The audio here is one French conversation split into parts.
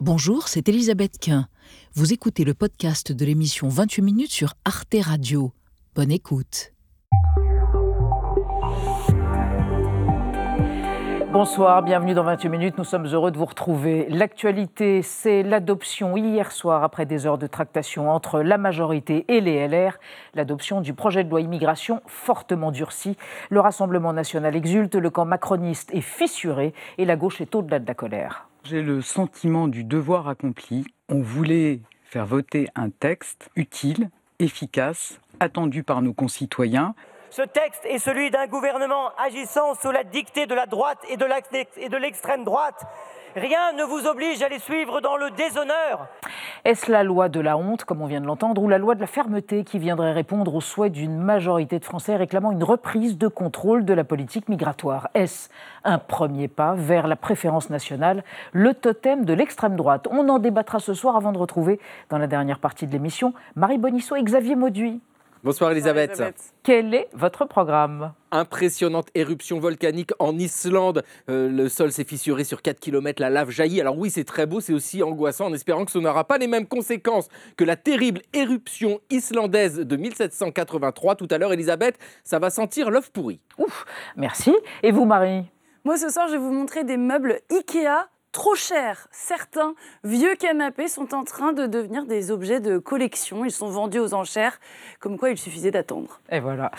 Bonjour, c'est Elisabeth Quint. Vous écoutez le podcast de l'émission 28 minutes sur Arte Radio. Bonne écoute. Bonsoir, bienvenue dans 28 minutes. Nous sommes heureux de vous retrouver. L'actualité, c'est l'adoption hier soir, après des heures de tractation entre la majorité et les LR, l'adoption du projet de loi immigration fortement durci. Le Rassemblement national exulte, le camp macroniste est fissuré et la gauche est au-delà de la colère. J'ai le sentiment du devoir accompli. On voulait faire voter un texte utile, efficace, attendu par nos concitoyens. Ce texte est celui d'un gouvernement agissant sous la dictée de la droite et de l'extrême droite. Rien ne vous oblige à les suivre dans le déshonneur. Est-ce la loi de la honte, comme on vient de l'entendre, ou la loi de la fermeté qui viendrait répondre aux souhaits d'une majorité de Français réclamant une reprise de contrôle de la politique migratoire? Est-ce un premier pas vers la préférence nationale, le totem de l'extrême droite? On en débattra ce soir avant de retrouver, dans la dernière partie de l'émission, Marie Bonisseau et Xavier Mauduit. Bonsoir Elisabeth. Quel est votre programme? Impressionnante éruption volcanique en Islande. Euh, le sol s'est fissuré sur 4 km, la lave jaillit. Alors oui, c'est très beau, c'est aussi angoissant en espérant que ce n'aura pas les mêmes conséquences que la terrible éruption islandaise de 1783 tout à l'heure. Elisabeth, ça va sentir l'œuf pourri. Ouf, merci. Et vous Marie? Moi ce soir, je vais vous montrer des meubles Ikea trop cher. Certains vieux canapés sont en train de devenir des objets de collection. Ils sont vendus aux enchères, comme quoi il suffisait d'attendre. Et voilà.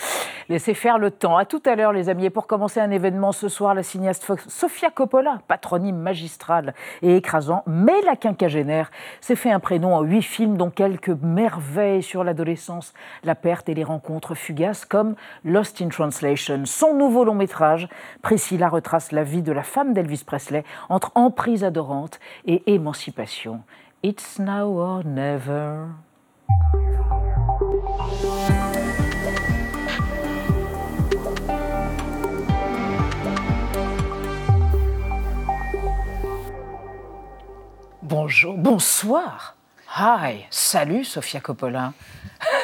Laissez faire le temps. À tout à l'heure, les amis. Et pour commencer un événement ce soir, la cinéaste Sofia Coppola, patronyme magistral et écrasant, mais la quinquagénaire, s'est fait un prénom en huit films, dont quelques merveilles sur l'adolescence, la perte et les rencontres fugaces, comme Lost in Translation. Son nouveau long métrage, Priscilla retrace la vie de la femme d'Elvis Presley entre emprise adorante et émancipation. It's now or never. Bonjour, bonsoir. Hi, salut Sofia Coppola.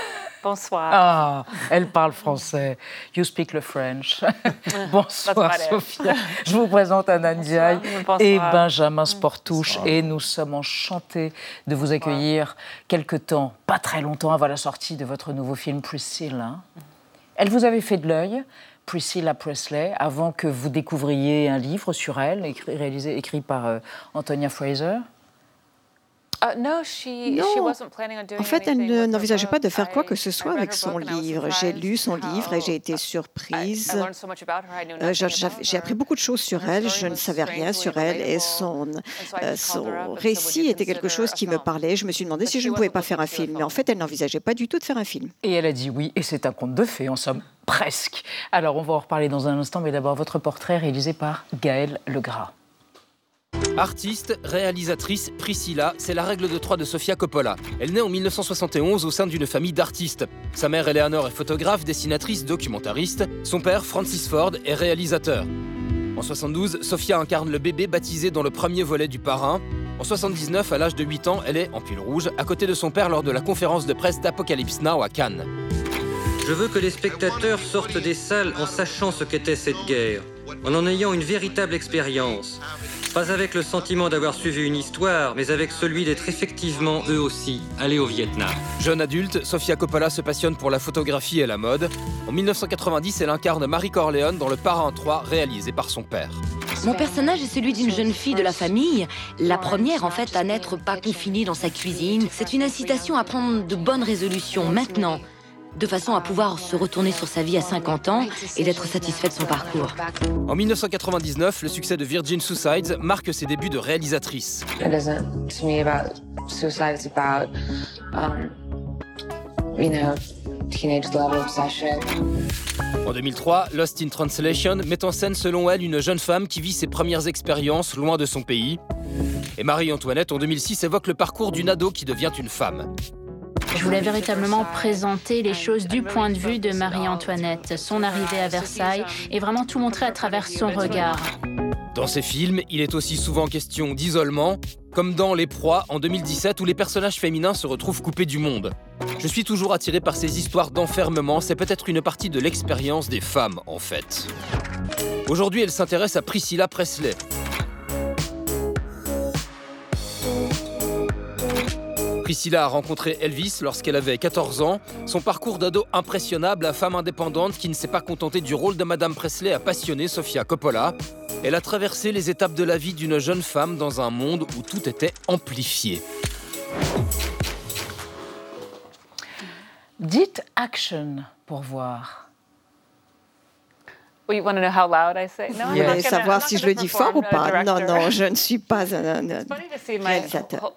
Bonsoir. Ah, elle parle français. You speak le French. Bonsoir Sophia. Je vous présente Anna Ndiaye et Benjamin Sportouche et nous sommes enchantés de vous accueillir quelque temps, pas très longtemps avant la sortie de votre nouveau film Priscilla. Elle vous avait fait de l'œil. Priscilla Presley, avant que vous découvriez un livre sur elle, écrit, réalisé, écrit par euh, Antonia Fraser. Uh, non. En fait, elle n'envisageait pas de faire quoi que ce soit avec son livre. J'ai lu son livre et j'ai été surprise. Euh, j'ai appris beaucoup de choses sur elle. Je ne savais rien sur elle et son, euh, son récit était quelque chose qui me parlait. Je me suis demandé si je ne pouvais pas faire un film. Mais en fait, elle n'envisageait pas du tout de faire un film. Et elle a dit oui. Et c'est un conte de fées, en somme. Presque. Alors, on va en reparler dans un instant, mais d'abord, votre portrait réalisé par Gaël Legras. Artiste, réalisatrice, Priscilla, c'est la règle de trois de Sofia Coppola. Elle naît en 1971 au sein d'une famille d'artistes. Sa mère, Eleanor, est photographe, dessinatrice, documentariste. Son père, Francis Ford, est réalisateur. En 72, Sofia incarne le bébé baptisé dans le premier volet du Parrain. En 79, à l'âge de 8 ans, elle est, en pile rouge, à côté de son père lors de la conférence de presse d'Apocalypse Now à Cannes. Je veux que les spectateurs sortent des salles en sachant ce qu'était cette guerre, en en ayant une véritable expérience. Pas avec le sentiment d'avoir suivi une histoire, mais avec celui d'être effectivement eux aussi allés au Vietnam. Jeune adulte, Sofia Coppola se passionne pour la photographie et la mode. En 1990, elle incarne Marie Corleone dans Le Parrain 3, réalisé par son père. Mon personnage est celui d'une jeune fille de la famille, la première en fait à n'être pas confinée dans sa cuisine. C'est une incitation à prendre de bonnes résolutions maintenant de façon à pouvoir se retourner sur sa vie à 50 ans et d'être satisfait de son parcours. En 1999, le succès de Virgin Suicides marque ses débuts de réalisatrice. En 2003, Lost in Translation met en scène selon elle une jeune femme qui vit ses premières expériences loin de son pays. Et Marie-Antoinette en 2006 évoque le parcours d'une ado qui devient une femme. Je voulais véritablement présenter les choses du point de vue de Marie-Antoinette, son arrivée à Versailles, et vraiment tout montrer à travers son regard. Dans ces films, il est aussi souvent question d'isolement, comme dans Les Proies en 2017 où les personnages féminins se retrouvent coupés du monde. Je suis toujours attiré par ces histoires d'enfermement, c'est peut-être une partie de l'expérience des femmes en fait. Aujourd'hui, elle s'intéresse à Priscilla Presley. Priscilla a rencontré Elvis lorsqu'elle avait 14 ans. Son parcours d'ado impressionnable, la femme indépendante qui ne s'est pas contentée du rôle de Madame Presley a passionné Sofia Coppola. Elle a traversé les étapes de la vie d'une jeune femme dans un monde où tout était amplifié. Dites action pour voir. Vous voulez savoir si je le dis fort ou pas Non, non, je ne suis pas un, réalisateur.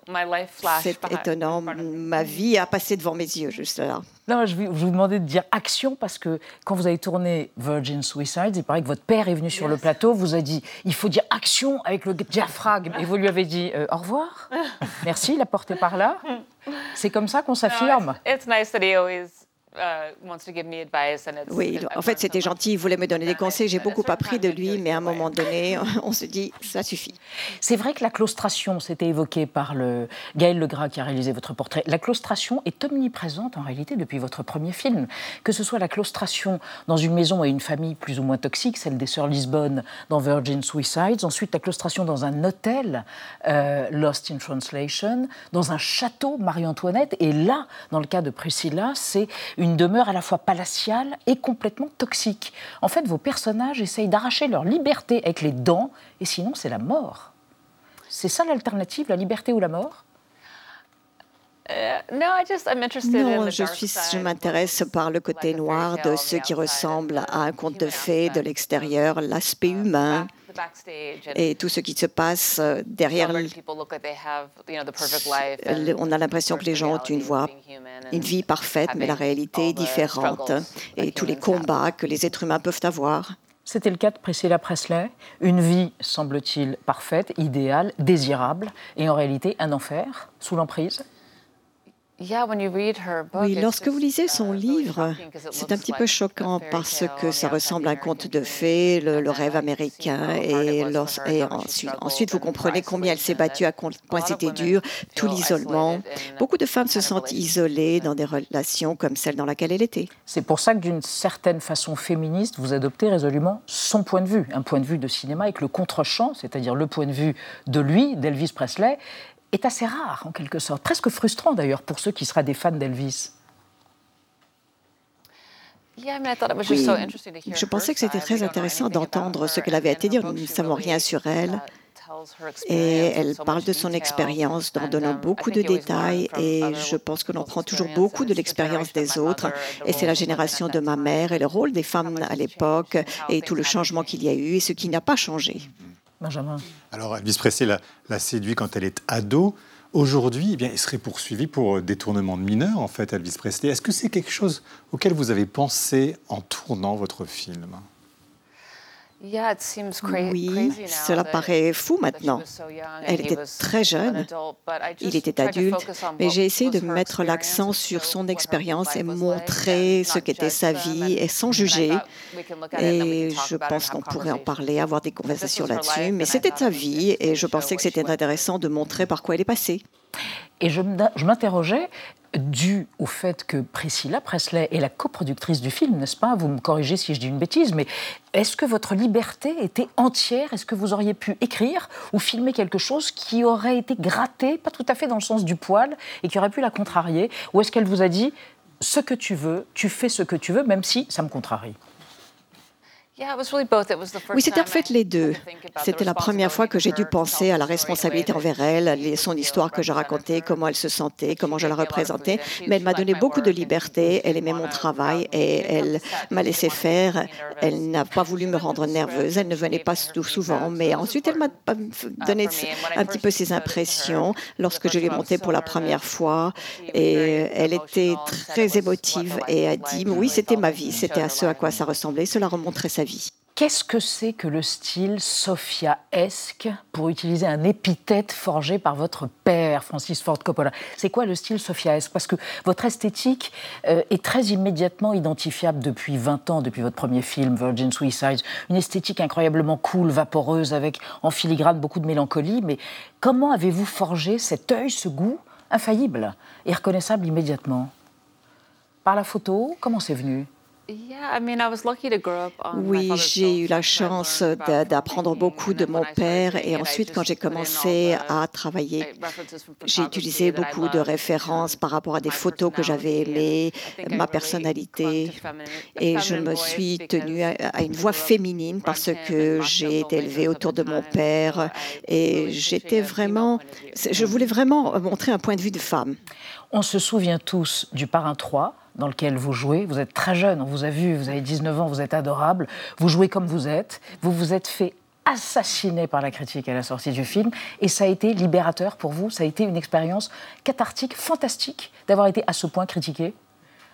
C'est étonnant. Ma vie a passé devant mes yeux juste là. Non, je vais vous demander de dire action parce que quand vous avez tourné Virgin Suicides, il paraît que votre père est venu sur le plateau, vous a dit il faut dire action avec le diaphragme et vous lui avez dit euh, au revoir. Merci, il a porté par là. C'est comme ça qu'on s'affirme. Uh, oui, en fait, c'était gentil, il voulait me donner des conseils. J'ai beaucoup appris de lui, mais à un moment donné, on se dit, ça suffit. C'est vrai que la claustration, c'était évoqué par le Gaël Legras qui a réalisé votre portrait. La claustration est omniprésente en réalité depuis votre premier film. Que ce soit la claustration dans une maison et une famille plus ou moins toxique, celle des Sœurs Lisbonne dans Virgin Suicides, ensuite la claustration dans un hôtel, euh, Lost in Translation, dans un château, Marie-Antoinette, et là, dans le cas de Priscilla, c'est une demeure à la fois palatiale et complètement toxique. En fait, vos personnages essayent d'arracher leur liberté avec les dents, et sinon c'est la mort. C'est ça l'alternative, la liberté ou la mort? Euh, non, je, suis, je m'intéresse par le côté noir de ce qui ressemble à un conte de fées de l'extérieur, l'aspect humain et tout ce qui se passe euh, derrière. On a l'impression que les gens ont une voix, une vie parfaite, mais la réalité est différente et tous les combats que les êtres humains peuvent avoir. C'était le cas de Priscilla Presley, une vie, semble-t-il, parfaite, idéale, désirable, et en réalité un enfer, sous l'emprise oui, lorsque vous lisez son livre, c'est un petit peu choquant parce que ça ressemble à un conte de fées, le, rêve américain, et, ensuite, vous comprenez combien elle s'est battue, à combien c'était dur, tout l'isolement. Beaucoup de femmes se sentent isolées dans des relations comme celle dans laquelle elle était. C'est pour ça que d'une certaine façon féministe, vous adoptez résolument son point de vue, un point de vue de cinéma avec le contre-champ, c'est-à-dire le point de vue de lui, d'Elvis Presley, est assez rare, en quelque sorte, presque frustrant d'ailleurs pour ceux qui seraient des fans d'Elvis. je pensais que c'était très intéressant d'entendre ce qu'elle avait à dire. Nous ne savons rien sur elle. Et elle parle de son expérience en donnant um, beaucoup de détails et je pense que l'on prend toujours beaucoup de l'expérience des autres. Et c'est la génération de ma mère et le rôle des femmes à l'époque et tout le changement qu'il y a eu et ce qui n'a pas changé. Benjamin. Alors, Elvis Presley l'a, séduit quand elle est ado. Aujourd'hui, eh bien, il serait poursuivi pour euh, détournement de mineurs, en fait, Elvis Presley. Est-ce que c'est quelque chose auquel vous avez pensé en tournant votre film? Oui, cela paraît fou maintenant. Elle était très jeune, il était adulte, mais j'ai essayé de mettre l'accent sur son expérience et montrer ce qu'était sa vie et sans juger. Et je pense qu'on pourrait en parler, avoir des conversations là-dessus, mais c'était sa vie et je pensais que c'était intéressant de montrer par quoi elle est passée. Et je m'interrogeais, dû au fait que Priscilla Presley est la coproductrice du film, n'est-ce pas? Vous me corrigez si je dis une bêtise, mais est-ce que votre liberté était entière? Est-ce que vous auriez pu écrire ou filmer quelque chose qui aurait été gratté, pas tout à fait dans le sens du poil, et qui aurait pu la contrarier? Ou est-ce qu'elle vous a dit ce que tu veux, tu fais ce que tu veux, même si ça me contrarie? Oui, c'était en fait les deux. C'était la première fois que j'ai dû penser à la responsabilité envers elle, son histoire que je racontais, comment elle se sentait, comment je la représentais. Mais elle m'a donné beaucoup de liberté, elle aimait mon travail et elle m'a laissé faire. Elle n'a pas voulu me rendre nerveuse, elle ne venait pas souvent, mais ensuite elle m'a donné un petit peu ses impressions lorsque je l'ai montée pour la première fois. Et elle était très émotive et a dit, oui, c'était ma vie, c'était à ce à quoi ça ressemblait, cela remontrait sa vie. Qu'est-ce que c'est que le style Sophia-esque, pour utiliser un épithète forgé par votre père, Francis Ford Coppola? C'est quoi le style Sophia-esque? Parce que votre esthétique euh, est très immédiatement identifiable depuis 20 ans, depuis votre premier film, Virgin Suicides. Une esthétique incroyablement cool, vaporeuse, avec en filigrane beaucoup de mélancolie. Mais comment avez-vous forgé cet œil, ce goût infaillible et reconnaissable immédiatement? Par la photo Comment c'est venu? Oui, j'ai eu la chance d'apprendre beaucoup de mon père et ensuite quand j'ai commencé à travailler, j'ai utilisé beaucoup de références par rapport à des photos que j'avais aimées, ma personnalité. et je me suis tenue à une voix féminine parce que j'ai été élevée autour de mon père et j'étais vraiment, je voulais vraiment montrer un point de vue de femme. On se souvient tous du Parrain 3 dans lequel vous jouez. Vous êtes très jeune, on vous a vu, vous avez 19 ans, vous êtes adorable. Vous jouez comme vous êtes. Vous vous êtes fait assassiner par la critique à la sortie du film. Et ça a été libérateur pour vous. Ça a été une expérience cathartique, fantastique d'avoir été à ce point critiqué.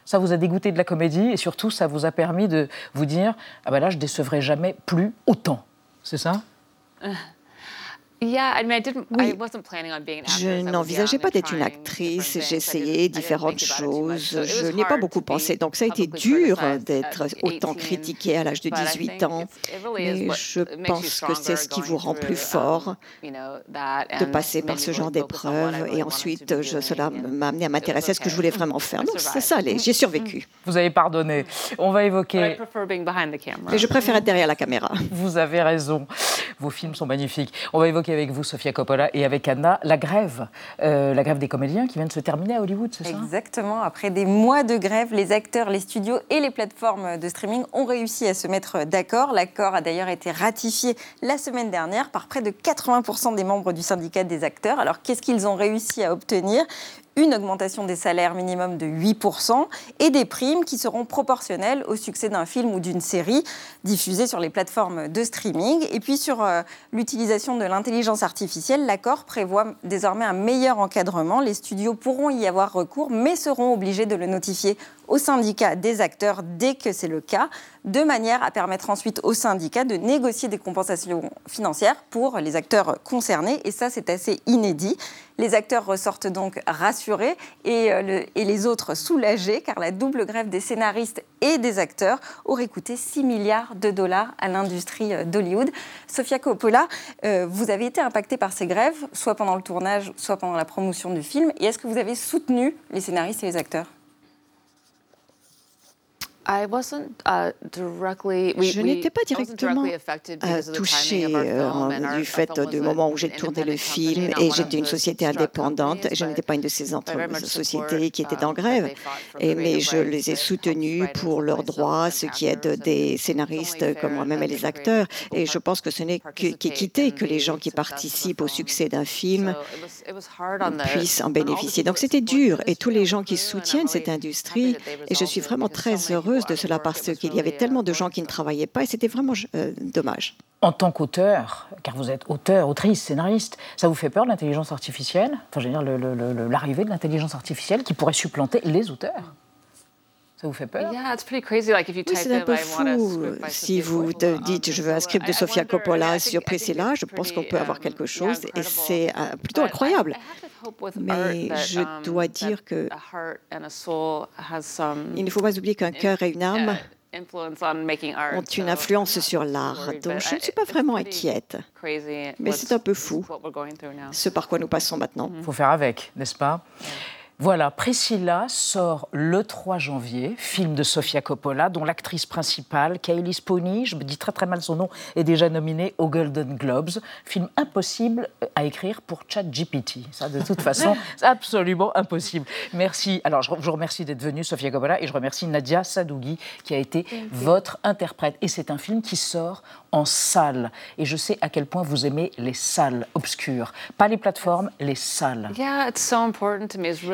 Ça vous a dégoûté de la comédie et surtout, ça vous a permis de vous dire Ah ben là, je décevrai jamais plus autant. C'est ça? Euh, je n'envisageais pas d'être une actrice, j'ai essayé différentes choses, je n'ai pas beaucoup pensé, donc ça a été dur d'être autant critiquée à l'âge de 18 ans, mais je pense que c'est ce qui vous rend plus fort de passer par ce genre d'épreuve et ensuite cela m'a amené à m'intéresser à ce que je voulais vraiment faire. Donc c'est ça, j'ai survécu. Vous avez pardonné. On va évoquer... Mais je préfère être derrière la caméra. Vous avez raison. Vos films sont magnifiques. On va évoquer avec vous, Sofia Coppola, et avec Anna, la grève, euh, la grève des comédiens qui vient de se terminer à Hollywood, c'est ça? Exactement. Après des mois de grève, les acteurs, les studios et les plateformes de streaming ont réussi à se mettre d'accord. L'accord a d'ailleurs été ratifié la semaine dernière par près de 80% des membres du syndicat des acteurs. Alors qu'est-ce qu'ils ont réussi à obtenir? Une augmentation des salaires minimum de 8% et des primes qui seront proportionnelles au succès d'un film ou d'une série diffusée sur les plateformes de streaming. Et puis sur euh, l'utilisation de l'intelligence artificielle, l'accord prévoit désormais un meilleur encadrement. Les studios pourront y avoir recours, mais seront obligés de le notifier au syndicat des acteurs dès que c'est le cas, de manière à permettre ensuite au syndicat de négocier des compensations financières pour les acteurs concernés. Et ça, c'est assez inédit. Les acteurs ressortent donc rassurés et, euh, les autres soulagés, car la double grève des scénaristes et des acteurs aurait coûté 6 milliards de dollars à l'industrie euh, d'Hollywood. Sofia Coppola, euh, vous avez été impactée par ces grèves, soit pendant le tournage, soit pendant la promotion du film. Et est-ce que vous avez soutenu les scénaristes et les acteurs? Je n'étais pas directement touchée euh, du fait du moment où j'ai tourné le film et j'étais une société indépendante. Je n'étais pas une de ces sociétés qui étaient en uh, grève, et, mais je les ai soutenus pour leurs droits, ce qui aide des scénaristes comme moi-même et les acteurs. Et je pense que ce n'est qu'équité que les gens qui participent au succès d'un film puissent en bénéficier. Donc c'était dur et tous les gens qui soutiennent cette industrie, et je suis vraiment très heureuse de cela parce qu'il y avait tellement de gens qui ne travaillaient pas et c'était vraiment euh, dommage. En tant qu'auteur, car vous êtes auteur, autrice, scénariste, ça vous fait peur l'intelligence artificielle? Enfin, je veux dire, l'arrivée de l'intelligence artificielle qui pourrait supplanter les auteurs? Ça vous fait peur? C'est un peu fou. Si vous te dites je veux un script de Sofia Coppola sur Priscilla, je pense qu'on peut avoir quelque chose et c'est euh, plutôt incroyable. Mais je um, dois dire que il ne faut pas oublier qu'un cœur et une âme ont une influence sur l'art. Donc je ne suis pas vraiment inquiète. Mais c'est un peu fou ce par quoi nous passons maintenant. Il faut faire avec, n'est-ce pas? Voilà, Priscilla sort le 3 janvier, film de Sofia Coppola, dont l'actrice principale, Kaylee Sponey, je me dis très très mal son nom, est déjà nominée aux Golden Globes. Film impossible à écrire pour ChatGPT. Ça, de toute façon, c'est absolument impossible. Merci. Alors, je vous remercie d'être venue, Sofia Coppola, et je remercie Nadia Sadougui, qui a été votre interprète. Et c'est un film qui sort en salle. Et je sais à quel point vous aimez les salles obscures. Pas les plateformes, les salles.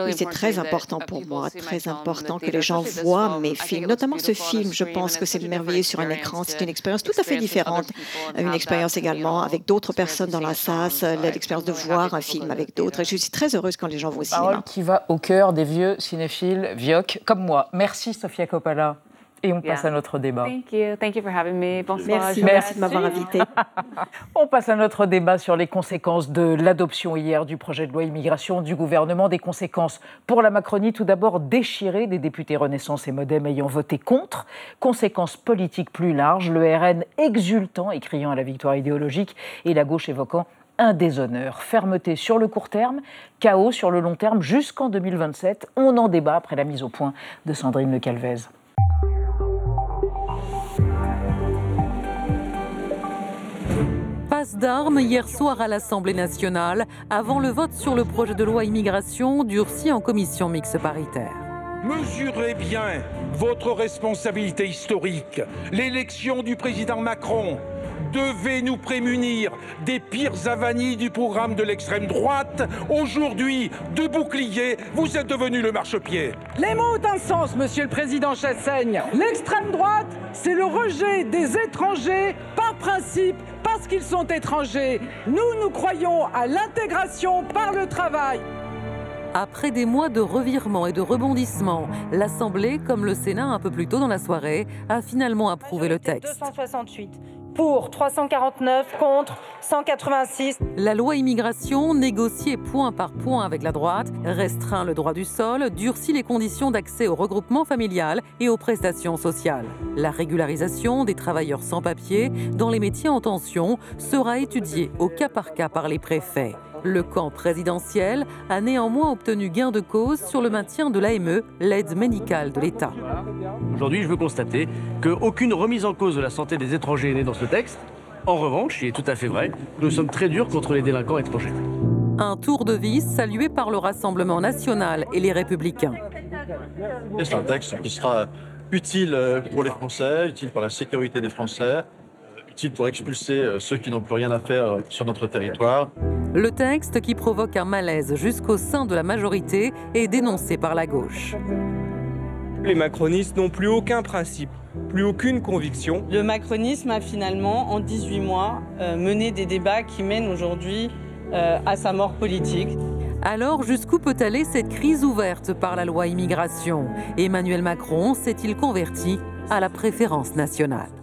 Oui, c'est très important pour moi, très important que les gens voient mes films, notamment ce film. Je pense que c'est merveilleux sur un écran. C'est une expérience tout à fait différente. Une expérience également avec d'autres personnes dans la salle, l'expérience de voir un film avec d'autres. Je suis très heureuse quand les gens vont au cinéma. qui va au cœur des vieux cinéphiles, vioques comme moi. Merci Sofia Coppola. Et on passe à notre débat. Thank you. Thank you for having me. Bonsoir. Merci, merci de m'avoir invité. on passe à notre débat sur les conséquences de l'adoption hier du projet de loi immigration du gouvernement. Des conséquences pour la Macronie, tout d'abord déchirée des députés Renaissance et Modem ayant voté contre. Conséquences politiques plus larges, le RN exultant et criant à la victoire idéologique et la gauche évoquant un déshonneur. Fermeté sur le court terme, chaos sur le long terme jusqu'en 2027. On en débat après la mise au point de Sandrine Le Calvez. Passe d'armes hier soir à l'Assemblée nationale, avant le vote sur le projet de loi immigration durci en commission mixte paritaire. Mesurez bien votre responsabilité historique. L'élection du président Macron devait nous prémunir des pires avanies du programme de l'extrême droite. Aujourd'hui, de bouclier, vous êtes devenu le marchepied. Les mots ont un sens, monsieur le président Chassaigne. L'extrême droite, c'est le rejet des étrangers par principe parce qu'ils sont étrangers. Nous, nous croyons à l'intégration par le travail. Après des mois de revirements et de rebondissements, l'Assemblée, comme le Sénat un peu plus tôt dans la soirée, a finalement approuvé le texte. 268 pour 349 contre 186. La loi immigration, négociée point par point avec la droite, restreint le droit du sol, durcit les conditions d'accès au regroupement familial et aux prestations sociales. La régularisation des travailleurs sans papier dans les métiers en tension sera étudiée au cas par cas par les préfets. Le camp présidentiel a néanmoins obtenu gain de cause sur le maintien de l'AME, l'aide médicale de l'État. Aujourd'hui, je veux constater qu'aucune remise en cause de la santé des étrangers n'est dans ce texte. En revanche, il est tout à fait vrai, nous sommes très durs contre les délinquants étrangers. Un tour de vis salué par le Rassemblement national et les Républicains. C'est un texte qui sera utile pour les Français, utile pour la sécurité des Français, utile pour expulser euh, ceux qui n'ont plus rien à faire euh, sur notre territoire. Le texte qui provoque un malaise jusqu'au sein de la majorité est dénoncé par la gauche. Les macronistes n'ont plus aucun principe, plus aucune conviction. Le macronisme a finalement, en 18 mois, euh, mené des débats qui mènent aujourd'hui à sa mort politique. Alors, jusqu'où peut aller cette crise ouverte par la loi immigration? Emmanuel Macron s'est-il converti à la préférence nationale?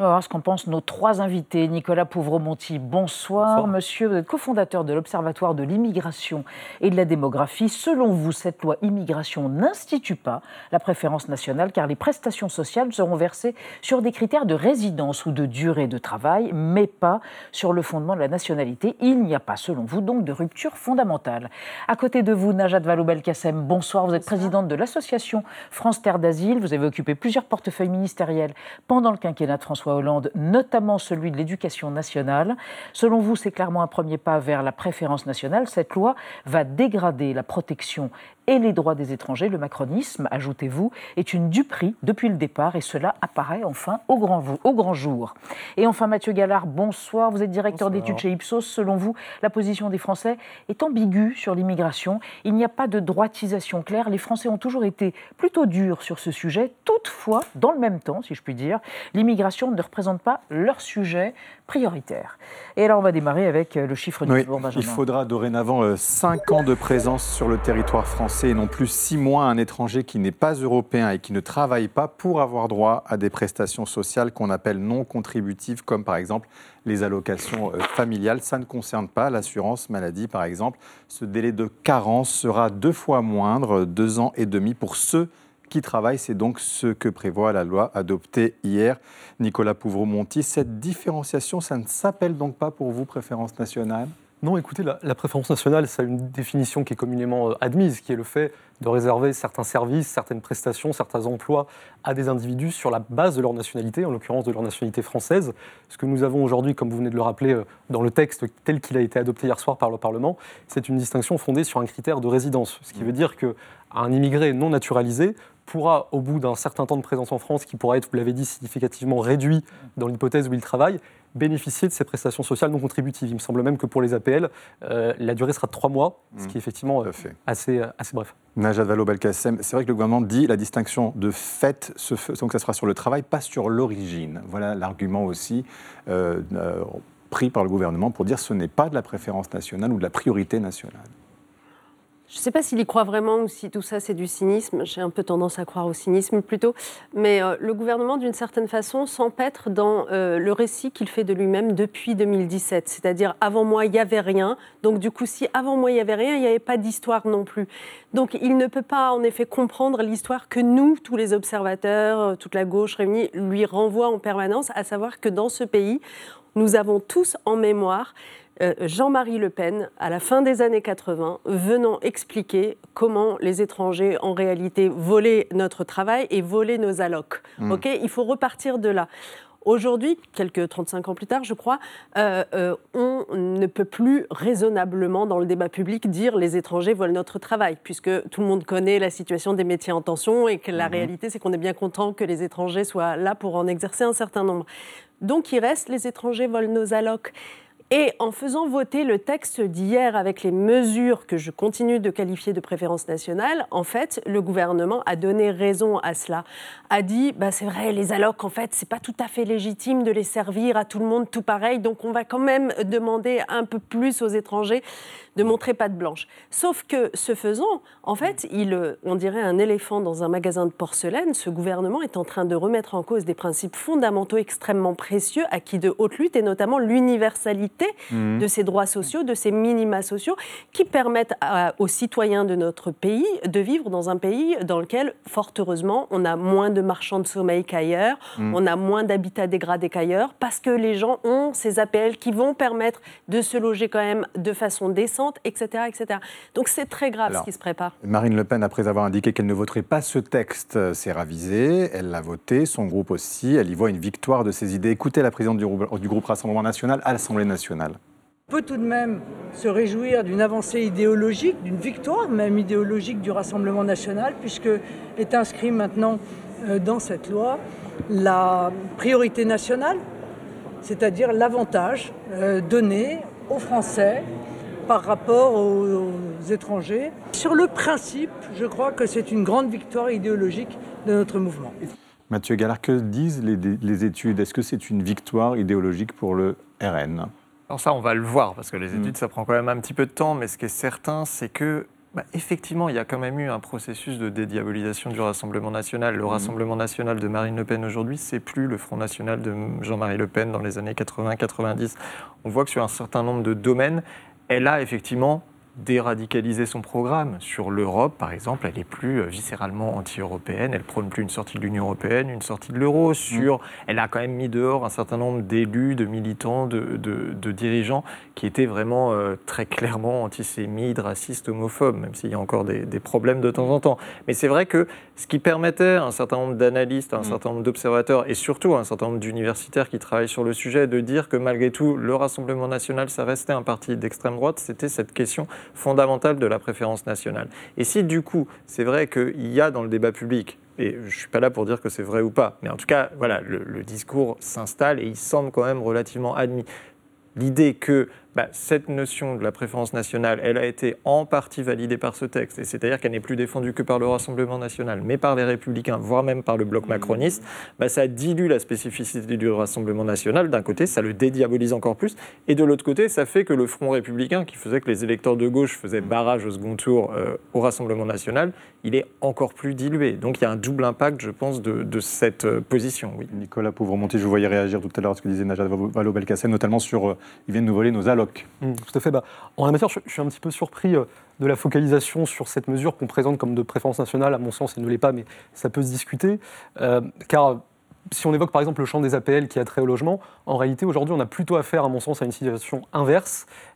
On va voir ce qu'en pensent nos trois invités. Nicolas Pouvremonti, bonsoir. bonsoir. Monsieur, vous êtes cofondateur de l'Observatoire de l'immigration et de la démographie. Selon vous, cette loi immigration n'institue pas la préférence nationale car les prestations sociales seront versées sur des critères de résidence ou de durée de travail, mais pas sur le fondement de la nationalité. Il n'y a pas, selon vous, donc de rupture fondamentale. À côté de vous, Najat Vallaud-Belkacem, bonsoir. Vous êtes présidente de l'association France Terre d'Asile. Vous avez occupé plusieurs portefeuilles ministériels pendant le quinquennat de François Hollande, notamment celui de l'éducation nationale. Selon vous, c'est clairement un premier pas vers la préférence nationale. Cette loi va dégrader la protection et les droits des étrangers. Le macronisme, ajoutez-vous, est une duperie depuis le départ et cela apparaît enfin au grand, au grand jour. Et enfin, Mathieu Gallard, bonsoir. Vous êtes directeur d'études chez Ipsos. Selon vous, la position des Français est ambiguë sur l'immigration. Il n'y a pas de droitisation claire. Les Français ont toujours été plutôt durs sur ce sujet. Toutefois, dans le même temps, si je puis dire, l'immigration ne représente pas leur sujet prioritaire. Et alors, on va démarrer avec le chiffre du oui, jour, Benjamin. Il faudra dorénavant 5 ans de présence sur le territoire français et non plus six mois un étranger qui n'est pas européen et qui ne travaille pas pour avoir droit à des prestations sociales qu'on appelle non contributives, comme par exemple les allocations euh, familiales. Ça ne concerne pas l'assurance maladie, par exemple. Ce délai de carence sera deux fois moindre, deux ans et demi pour ceux qui travaillent. C'est donc ce que prévoit la loi adoptée hier. Nicolas Pouvreau-Monti, cette différenciation, ça ne s'appelle donc pas pour vous préférence nationale? Non, écoutez, la, la, préférence nationale, ça a une définition qui est communément admise, qui est le fait de réserver certains services, certaines prestations, certains emplois à des individus sur la base de leur nationalité, en l'occurrence de leur nationalité française. Ce que nous avons aujourd'hui, comme vous venez de le rappeler, dans le texte tel qu'il a été adopté hier soir par le Parlement, c'est une distinction fondée sur un critère de résidence, ce qui veut dire qu'un immigré non naturalisé pourra, au bout d'un certain temps de présence en France, qui pourra être, vous l'avez dit, significativement réduit dans l'hypothèse où il travaille, bénéficier de ces prestations sociales non contributives. Il me semble même que pour les APL, euh, la durée sera de trois mois, ce qui est effectivement euh, assez, assez bref. Najat Vallaud-Belkacem, c'est vrai que le gouvernement dit la distinction de fait, donc ça sera sur le travail, pas sur l'origine. Voilà l'argument aussi euh, pris par le gouvernement pour dire ce n'est pas de la préférence nationale ou de la priorité nationale. Je ne sais pas s'il y croit vraiment ou si tout ça c'est du cynisme. J'ai un peu tendance à croire au cynisme plutôt. Mais euh, le gouvernement, d'une certaine façon, s'empêtre dans euh, le récit qu'il fait de lui-même depuis 2017. C'est-à-dire, avant moi, il n'y avait rien. Donc, du coup, si avant moi, il n'y avait rien, il n'y avait pas d'histoire non plus. Donc, il ne peut pas, en effet, comprendre l'histoire que nous, tous les observateurs, euh, toute la gauche réunie, lui renvoient en permanence, à savoir que dans ce pays, nous avons tous en mémoire Jean-Marie Le Pen, à la fin des années 80, venant expliquer comment les étrangers, en réalité, volaient notre travail et volaient nos allocs. Mm. Ok, Il faut repartir de là. Aujourd'hui, quelques 35 ans plus tard, je crois, euh, euh, on ne peut plus raisonnablement dans le débat public dire les étrangers volent notre travail, puisque tout le monde connaît la situation des métiers en tension et que la mhm. réalité, c'est qu'on est bien content que les étrangers soient là pour en exercer un certain nombre. Donc il reste les étrangers volent nos allocs. Et en faisant voter le texte d'hier avec les mesures que je continue de qualifier de préférence nationale, en fait, le gouvernement a donné raison à cela. A dit, bah, c'est vrai, les allocs, en fait, c'est pas tout à fait légitime de les servir à tout le monde tout pareil, donc on va quand même demander un peu plus aux étrangers de montrer patte blanche. Sauf que, ce faisant, en fait, il, euh, on dirait un éléphant dans un magasin de porcelaine, ce gouvernement est en train de remettre en cause des principes fondamentaux extrêmement précieux, acquis de haute lutte, et notamment l'universalité mmh. de ces droits sociaux, de ces minima sociaux, qui permettent aux citoyens de notre pays de vivre dans un pays dans lequel, fort heureusement, on a moins de marchands de sommeil qu'ailleurs, mmh. on a moins d'habitats dégradés qu'ailleurs, parce que les gens ont ces APL qui vont permettre de se loger quand même de façon décente etc. etc. Donc c'est très grave ce qui se prépare. Marine Le Pen, après avoir indiqué qu'elle ne voterait pas ce texte, euh, s'est ravisée. Elle l'a voté, son groupe aussi. Elle y voit une victoire de ses idées. Écoutez la présidente du groupe Rassemblement national à l'Assemblée nationale. On peut tout de même se réjouir d'une avancée idéologique, d'une victoire même idéologique du Rassemblement national, puisque est inscrit maintenant euh, dans cette loi la priorité nationale, c'est-à-dire l'avantage euh, donné aux Français par rapport aux, étrangers. Sur le principe, je crois que c'est une grande victoire idéologique de notre mouvement. Mathieu Gallard, que disent les, études? Est-ce que c'est une victoire idéologique pour le RN Alors ça, on va le voir, parce que les mm. études, ça prend quand même un petit peu de temps, mais ce qui est certain, c'est que bah, effectivement, il y a quand même eu un processus de dédiabolisation du Rassemblement national. Le mm. Rassemblement national de Marine Le Pen aujourd'hui, c'est plus le Front national de Jean-Marie Le Pen dans les années 80-90. On voit que sur un certain nombre de domaines, elle a effectivement déradicalisé son programme. Sur l'Europe, par exemple, elle est plus euh, viscéralement anti-européenne, elle prône plus une sortie de l'Union européenne, une sortie de l'euro. Sur, Elle a quand même mis dehors un certain nombre d'élus, de militants, de, dirigeants qui étaient vraiment euh, très clairement antisémites, racistes, homophobes, même s'il y a encore des, problèmes de temps en temps. Mais c'est vrai que ce qui permettait à un certain nombre d'analystes, à un mm. certain nombre d'observateurs et surtout à un certain nombre d'universitaires qui travaillent sur le sujet de dire que malgré tout, le Rassemblement national, ça restait un parti d'extrême droite, c'était cette question fondamentale de la préférence nationale. Et si du coup, c'est vrai qu'il y a dans le débat public et je ne suis pas là pour dire que c'est vrai ou pas, mais en tout cas, voilà, le, le discours s'installe et il semble quand même relativement admis. L'idée que bah, cette notion de la préférence nationale, elle a été en partie validée par ce texte, et c'est-à-dire qu'elle n'est plus défendue que par le Rassemblement national, mais par les Républicains, voire même par le bloc mmh. macroniste, bah, ça dilue la spécificité du Rassemblement national. D'un côté, ça le dédiabolise encore plus, et de l'autre côté, ça fait que le Front républicain, qui faisait que les électeurs de gauche faisaient barrage au second tour euh, au Rassemblement national, il est encore plus dilué. Donc il y a un double impact, je pense, de, cette euh, position. Oui. Nicolas Pauvremonti, je vous voyais réagir tout à l'heure à ce que disait Najat Vallaud-Belkacem, notamment sur euh, ils viennent nous voler nos allocs. Mmh, tout à fait. Bah, en la matière, je, suis un petit peu surpris euh, de la focalisation sur cette mesure qu'on présente comme de préférence nationale. À mon sens, elle ne l'est pas, mais ça peut se discuter. Euh, car si on évoque par exemple le champ des APL qui a trait au logement, en réalité aujourd'hui on a plutôt affaire à mon sens à une situation inverse euh,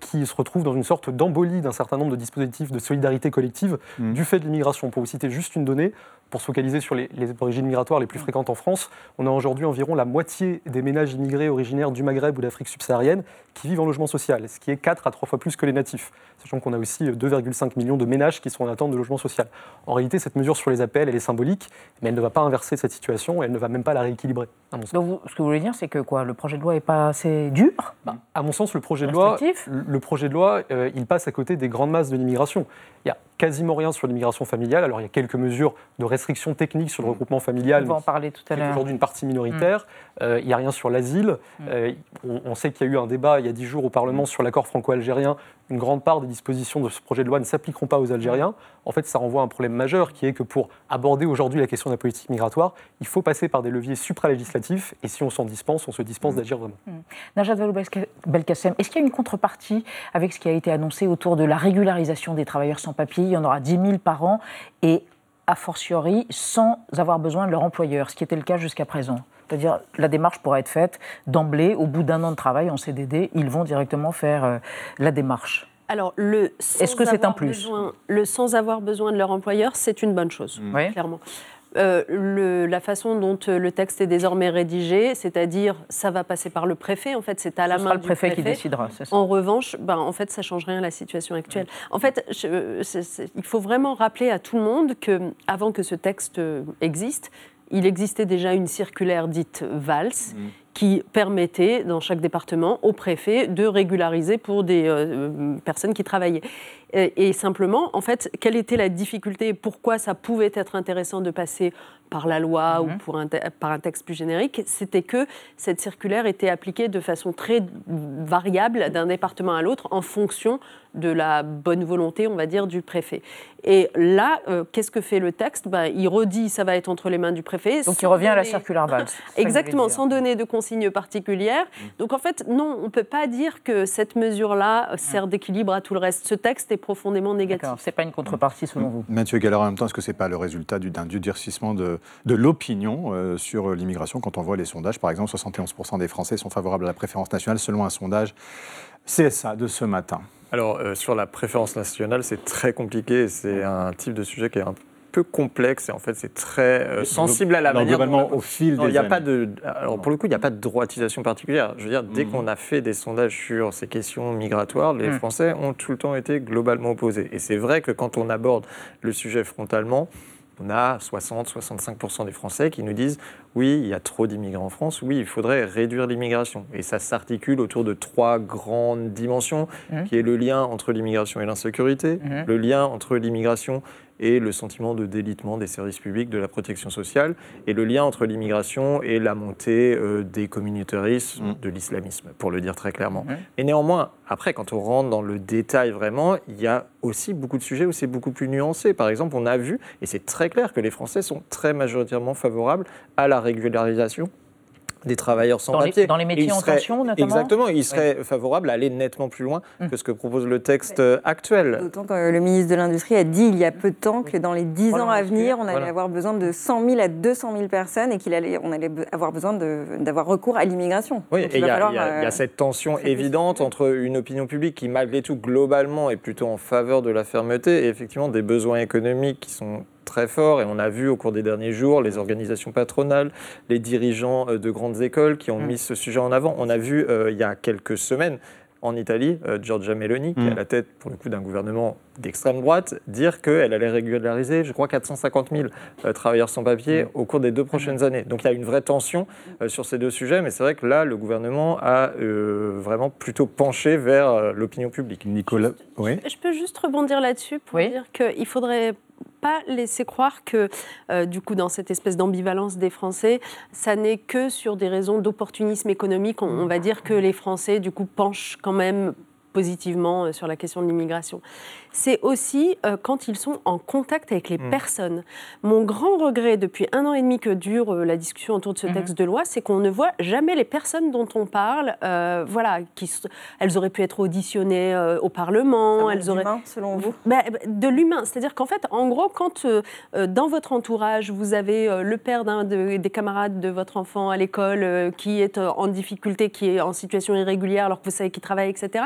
qui se retrouve dans une sorte d'embolie d'un certain nombre de dispositifs de solidarité collective mmh. du fait de l'immigration. Pour vous citer juste une donnée, pour se focaliser sur les, origines migratoires les plus fréquentes en France, on a aujourd'hui environ la moitié des ménages immigrés originaires du Maghreb ou d'Afrique subsaharienne qui vivent en logement social, ce qui est 4 à 3 fois plus que les natifs, sachant qu'on a aussi 2,5 millions de ménages qui sont en attente de logement social. En réalité, cette mesure sur les appels, elle est symbolique, mais elle ne va pas inverser cette situation et elle ne va même pas la rééquilibrer. Donc, ce que vous voulez dire, c'est que quoi, le projet de loi n'est pas assez dur? Bah, À mon sens, le projet de loi, le projet de loi, euh, il passe à côté des grandes masses de l'immigration. Il y a quasiment rien sur l'immigration familiale. Alors il y a quelques mesures de restrictions techniques sur le mm. regroupement familial. On va en parler tout à l'heure. Aujourd'hui une partie minoritaire. Mm. Euh, il n'y a rien sur l'asile. Mm. Euh, on, sait qu'il y a eu un débat il y a dix jours au Parlement sur l'accord franco-algérien. Une grande part des dispositions de ce projet de loi ne s'appliqueront pas aux Algériens. En fait, ça renvoie à un problème majeur qui est que pour aborder aujourd'hui la question de la politique migratoire, il faut passer par des leviers supralégislatifs. Et si on s'en dispense, on se dispense d'agir vraiment. Najat Vallaud-Belkacem, est-ce qu'il y a une contrepartie avec ce qui a été annoncé autour de la régularisation des travailleurs sans papier il y en aura 10 000 par an et a fortiori sans avoir besoin de leur employeur, ce qui était le cas jusqu'à présent. C'est-à-dire la démarche pourra être faite d'emblée, au bout d'un an de travail en CDD, ils vont directement faire euh, la démarche. alors, le est-ce que c'est un plus besoin, Le sans avoir besoin de leur employeur, c'est une bonne chose, clairement. Euh, le, la façon dont euh, le texte est désormais rédigé, c'est-à-dire ça va passer par le préfet, en fait c'est à la main le du préfet, qui décidera. En revanche, ben, en fait ça change rien à la situation actuelle. En fait, il faut vraiment rappeler à tout le monde que avant que ce texte existe, il existait déjà une circulaire dite VALS mmh. qui permettait, dans chaque département, au préfet de régulariser pour des euh, personnes qui travaillaient. Et, simplement, en fait, quelle était la difficulté Pourquoi ça pouvait être intéressant de passer par la loi ou mhm. pour un par un texte plus générique C'était que cette circulaire était appliquée de façon très variable d'un département à l'autre en fonction de la bonne volonté, on va dire, du préfet. Et là, euh, qu'est-ce que fait le texte? Ben, Il redit ça va être entre les mains du préfet. Donc il revient à la circulaire Valls. Exactement, sans donner de consignes particulières. Mhm. Donc en fait, non, on ne peut pas dire que cette mesure-là sert d'équilibre à tout le reste. Ce texte est profondément négatif. Ce n'est pas une contrepartie selon vous? Mathieu Galler, en même temps, est-ce que ce n'est pas le résultat d'un durcissement de, de l'opinion euh, sur l'immigration quand on voit les sondages? Par exemple, 71% des Français sont favorables à la préférence nationale selon un sondage CSA de ce matin. Alors, euh, sur la préférence nationale, c'est très compliqué. C'est un type de sujet qui est un peu complexe et en fait c'est très euh, sensible à la manière. Globalement, au fil des il y a pas de. Alors pour le coup, il n'y a pas de droitisation particulière. Je veux dire, dès mhm. qu'on a fait des sondages sur ces questions migratoires, les mhm. Français ont tout le temps été globalement opposés. Et c'est vrai que quand on aborde le sujet frontalement, on a 60-65% des Français qui nous disent oui, il y a trop d'immigrants en France, oui, il faudrait réduire l'immigration. Et ça s'articule autour de trois grandes dimensions, mhm. qui est le lien entre l'immigration et l'insécurité, le lien entre l'immigration et le sentiment de délitement des services publics, de la protection sociale, et le lien entre l'immigration et la montée euh, des communautarismes, mm. de l'islamisme, pour le dire très clairement. Et néanmoins, après, quand on rentre dans le détail vraiment, il y a aussi beaucoup de sujets où c'est beaucoup plus nuancé. Par exemple, on a vu, et c'est très clair, que les Français sont très majoritairement favorables à la régularisation des travailleurs sans papier. dans les métiers en tension, notamment Exactement, il serait favorable à aller nettement plus loin hum. que ce que propose le texte actuel. D'autant que le ministre de l'Industrie a dit il y a peu de temps que dans les 10 ans à venir, on allait avoir besoin de 100 000 à 200 000 personnes et qu'on allait, on allait avoir besoin d'avoir recours à l'immigration. Oui, et il y, a euh, cette tension évidente entre une opinion publique qui, malgré tout, globalement, est plutôt en faveur de la fermeté et effectivement des besoins économiques qui sont très fort et on a vu au cours des derniers jours les organisations patronales, les dirigeants euh, de grandes écoles qui ont mm. mis ce sujet en avant. On a vu euh, il y a quelques semaines en Italie, euh, Giorgia Meloni, qui est à mm. la tête pour le coup d'un gouvernement d'extrême droite, dire qu'elle allait régulariser, je crois, 450 000 travailleurs sans papier mm. au cours des deux prochaines années. Donc il y a une vraie tension sur ces deux sujets, mais c'est vrai que là, le gouvernement a vraiment plutôt penché vers l'opinion publique. Nicolas, oui. Je peux juste rebondir là-dessus pour dire qu'il faudrait pas laisser croire que, euh, du coup, dans cette espèce d'ambivalence des Français, ça n'est que sur des raisons d'opportunisme économique. on, va dire que les Français, du coup, penchent quand même positivement euh, sur la question de l'immigration c'est aussi euh, quand ils sont en contact avec les mmh. personnes. Mon grand regret depuis un an et demi que dure euh, la discussion autour de ce mmh. texte de loi, c'est qu'on ne voit jamais les personnes dont on parle. Euh, voilà, qui, elles auraient pu être auditionnées au Parlement. elles auraient selon vous? Bah, bah, De l'humain, c'est-à-dire qu'en fait, en gros, quand dans votre entourage vous avez le père d'un des camarades de votre enfant à l'école qui est en difficulté, qui est en situation irrégulière, alors que vous savez qu'il travaille, etc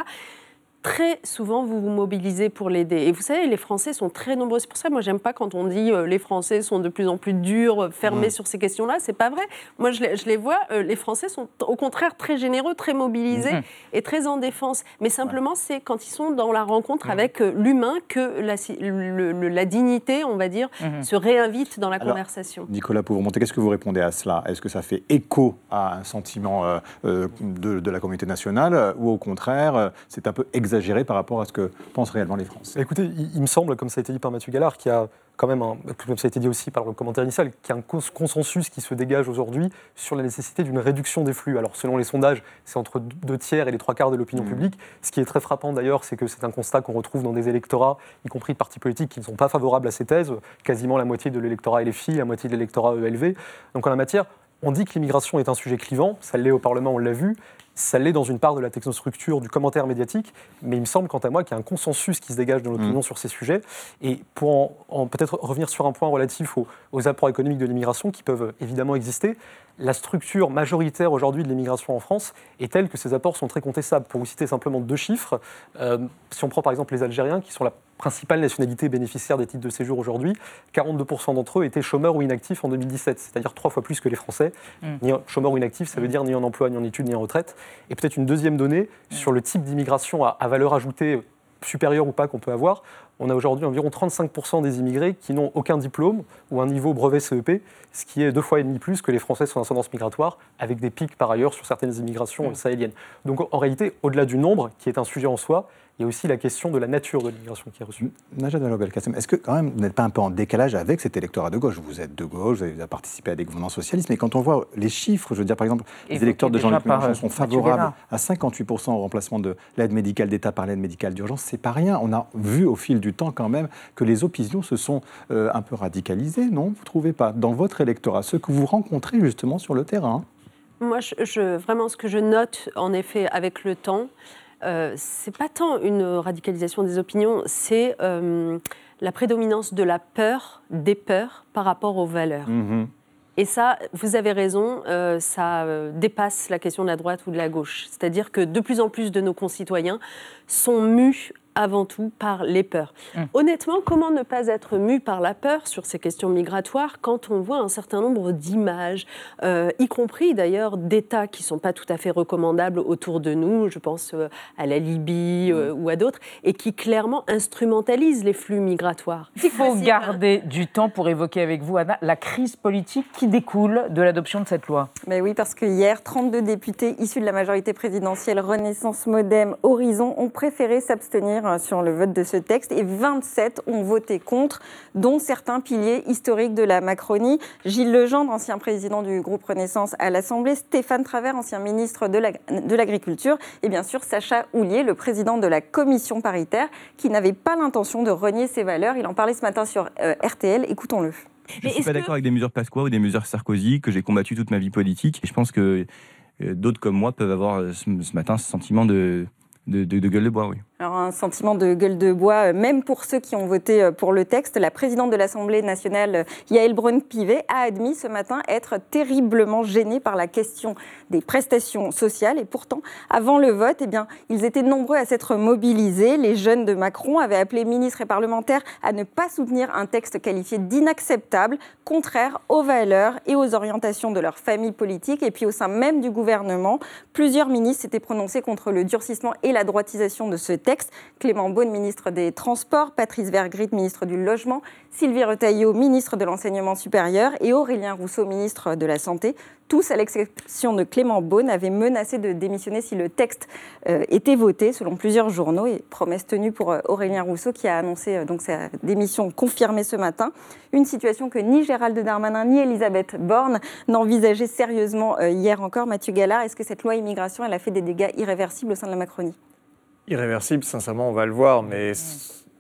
très souvent, vous vous mobilisez pour l'aider. Et vous savez, les Français sont très nombreux. C'est pour ça, moi, j'aime pas quand on dit euh, les Français sont de plus en plus durs, euh, fermés sur ces questions-là. C'est pas vrai. Moi, je les, je les vois. Euh, les Français sont au contraire très généreux, très mobilisés mhm. et très en défense. Mais simplement, c'est quand ils sont dans la rencontre mhm. avec l'humain que la, la, dignité, on va dire, mhm. se réinvite dans la conversation. Nicolas remonter, qu'est-ce que vous répondez à cela? Est-ce que ça fait écho à un sentiment de, de, la communauté nationale? Ou au contraire, c'est un peu exagéré par rapport à ce que pensent réellement les Français Écoutez, il, me semble, comme ça a été dit par Mathieu Gallard, qu'il y a quand même, un, comme ça a été dit aussi par le commentaire initial, qu'il y a un consensus qui se dégage aujourd'hui sur la nécessité d'une réduction des flux. Alors selon les sondages, c'est entre deux tiers et les trois quarts de l'opinion mmh. publique. Ce qui est très frappant d'ailleurs, c'est que c'est un constat qu'on retrouve dans des électorats, y compris de partis politiques qui ne sont pas favorables à ces thèses. Quasiment la moitié de l'électorat LFI, la moitié de l'électorat ELV. Donc en la matière, on dit que l'immigration est un sujet clivant, ça l'est au Parlement, on l'a vu, ça l'est dans une part de la technostructure du commentaire médiatique, mais il me semble, quant à moi, qu'il y a un consensus qui se dégage de l'opinion mmh. sur ces sujets. Et pour en, peut-être revenir sur un point relatif aux, aux apports économiques de l'immigration qui peuvent évidemment exister, la structure majoritaire aujourd'hui de l'immigration en France est telle que ces apports sont très contestables. Pour vous citer simplement deux chiffres, euh, si on prend par exemple les Algériens, qui sont la principale nationalité bénéficiaire des titres de séjour aujourd'hui, 42% d'entre eux étaient chômeurs ou inactifs en 2017, c'est-à-dire trois fois plus que les Français. Mm. Ni chômeurs ou inactifs, ça veut mm. dire ni en emploi, ni en études, ni en retraite. Et peut-être une deuxième donnée mm. sur le type d'immigration à, à valeur ajoutée supérieure ou pas qu'on peut avoir on a aujourd'hui environ 35% des immigrés qui n'ont aucun diplôme ou un niveau brevet CEP, ce qui est deux fois et demi plus que les Français sans ascendance migratoire, avec des pics par ailleurs sur certaines immigrations sahéliennes. Donc en réalité, au-delà du nombre, qui est un sujet en soi, il y a aussi la question de la nature de l'immigration qui est reçue. Najat Vallaud-Belkacem, est-ce que quand même vous n'êtes pas un peu en décalage avec cet électorat de gauche? Vous êtes de gauche, vous avez participé à des gouvernements socialistes, mais quand on voit les chiffres, je veux dire par exemple, les électeurs de Jean-Luc Mélenchon sont favorables à 58% au remplacement de l'aide médicale d'État par l'aide médicale d'urgence, c'est pas rien. On a vu au fil du temps quand même que les opinions se sont euh, un peu radicalisées, non? Vous ne trouvez pas? Dans votre électorat, ce que vous rencontrez justement sur le terrain? Moi, je, vraiment, ce que je note en effet avec le temps, euh, c'est pas tant une radicalisation des opinions, c'est euh, la prédominance de la peur, des peurs par rapport aux valeurs. Mhm. Et ça, vous avez raison, euh, ça dépasse la question de la droite ou de la gauche. C'est-à-dire que de plus en plus de nos concitoyens sont mus avant tout par les peurs. Hum. Honnêtement, comment ne pas être mu par la peur sur ces questions migratoires quand on voit un certain nombre d'images, euh, y compris d'ailleurs d'États qui ne sont pas tout à fait recommandables autour de nous, je pense euh, à la Libye euh, hum. ou à d'autres, et qui clairement instrumentalisent les flux migratoires. Il faut garder du temps pour évoquer avec vous, Anna, la crise politique qui découle de l'adoption de cette loi. Mais oui, parce que hier, 32 députés issus de la majorité présidentielle Renaissance Modem Horizon ont préféré s'abstenir Hein, sur le vote de ce texte et 27 ont voté contre, dont certains piliers historiques de la Macronie. Gilles Legendre, ancien président du groupe Renaissance à l'Assemblée, Stéphane Travers, ancien ministre de l'Agriculture, et bien sûr Sacha Houlier, le président de la commission paritaire, qui n'avait pas l'intention de renier ses valeurs. Il en parlait ce matin sur euh, RTL. Écoutons-le. Je ne suis pas d'accord avec des mesures Pasqua ou des mesures Sarkozy que j'ai combattues toute ma vie politique. Et je pense que euh, d'autres comme moi peuvent avoir euh, ce matin ce sentiment de, de, de, gueule de bois, oui. Alors un sentiment de gueule de bois, euh, même pour ceux qui ont voté euh, pour le texte. La présidente de l'Assemblée nationale, euh, Yael Braun-Pivet, a admis ce matin être terriblement gênée par la question des prestations sociales. Et pourtant, avant le vote, eh bien, ils étaient nombreux à s'être mobilisés. Les jeunes de Macron avaient appelé ministres et parlementaires à ne pas soutenir un texte qualifié d'inacceptable, contraire aux valeurs et aux orientations de leur famille politique. Et puis au sein même du gouvernement, plusieurs ministres s'étaient prononcés contre le durcissement et la droitisation de ce texte. Clément Beaune, ministre des Transports, Patrice Vergrit, ministre du Logement, Sylvie Retailleau, ministre de l'Enseignement supérieur et Aurélien Rousseau, ministre de la Santé. Tous, à l'exception de Clément Beaune, avaient menacé de démissionner si le texte euh, était voté, selon plusieurs journaux, et promesse tenue pour euh, Aurélien Rousseau, qui a annoncé euh, sa démission confirmée ce matin. Une situation que ni Gérald Darmanin ni Elisabeth Borne n'envisageaient sérieusement hier encore. Mathieu Gallard, est-ce que cette loi immigration, a fait des dégâts irréversibles au sein de la Macronie? Irréversible, sincèrement, on va le voir, mais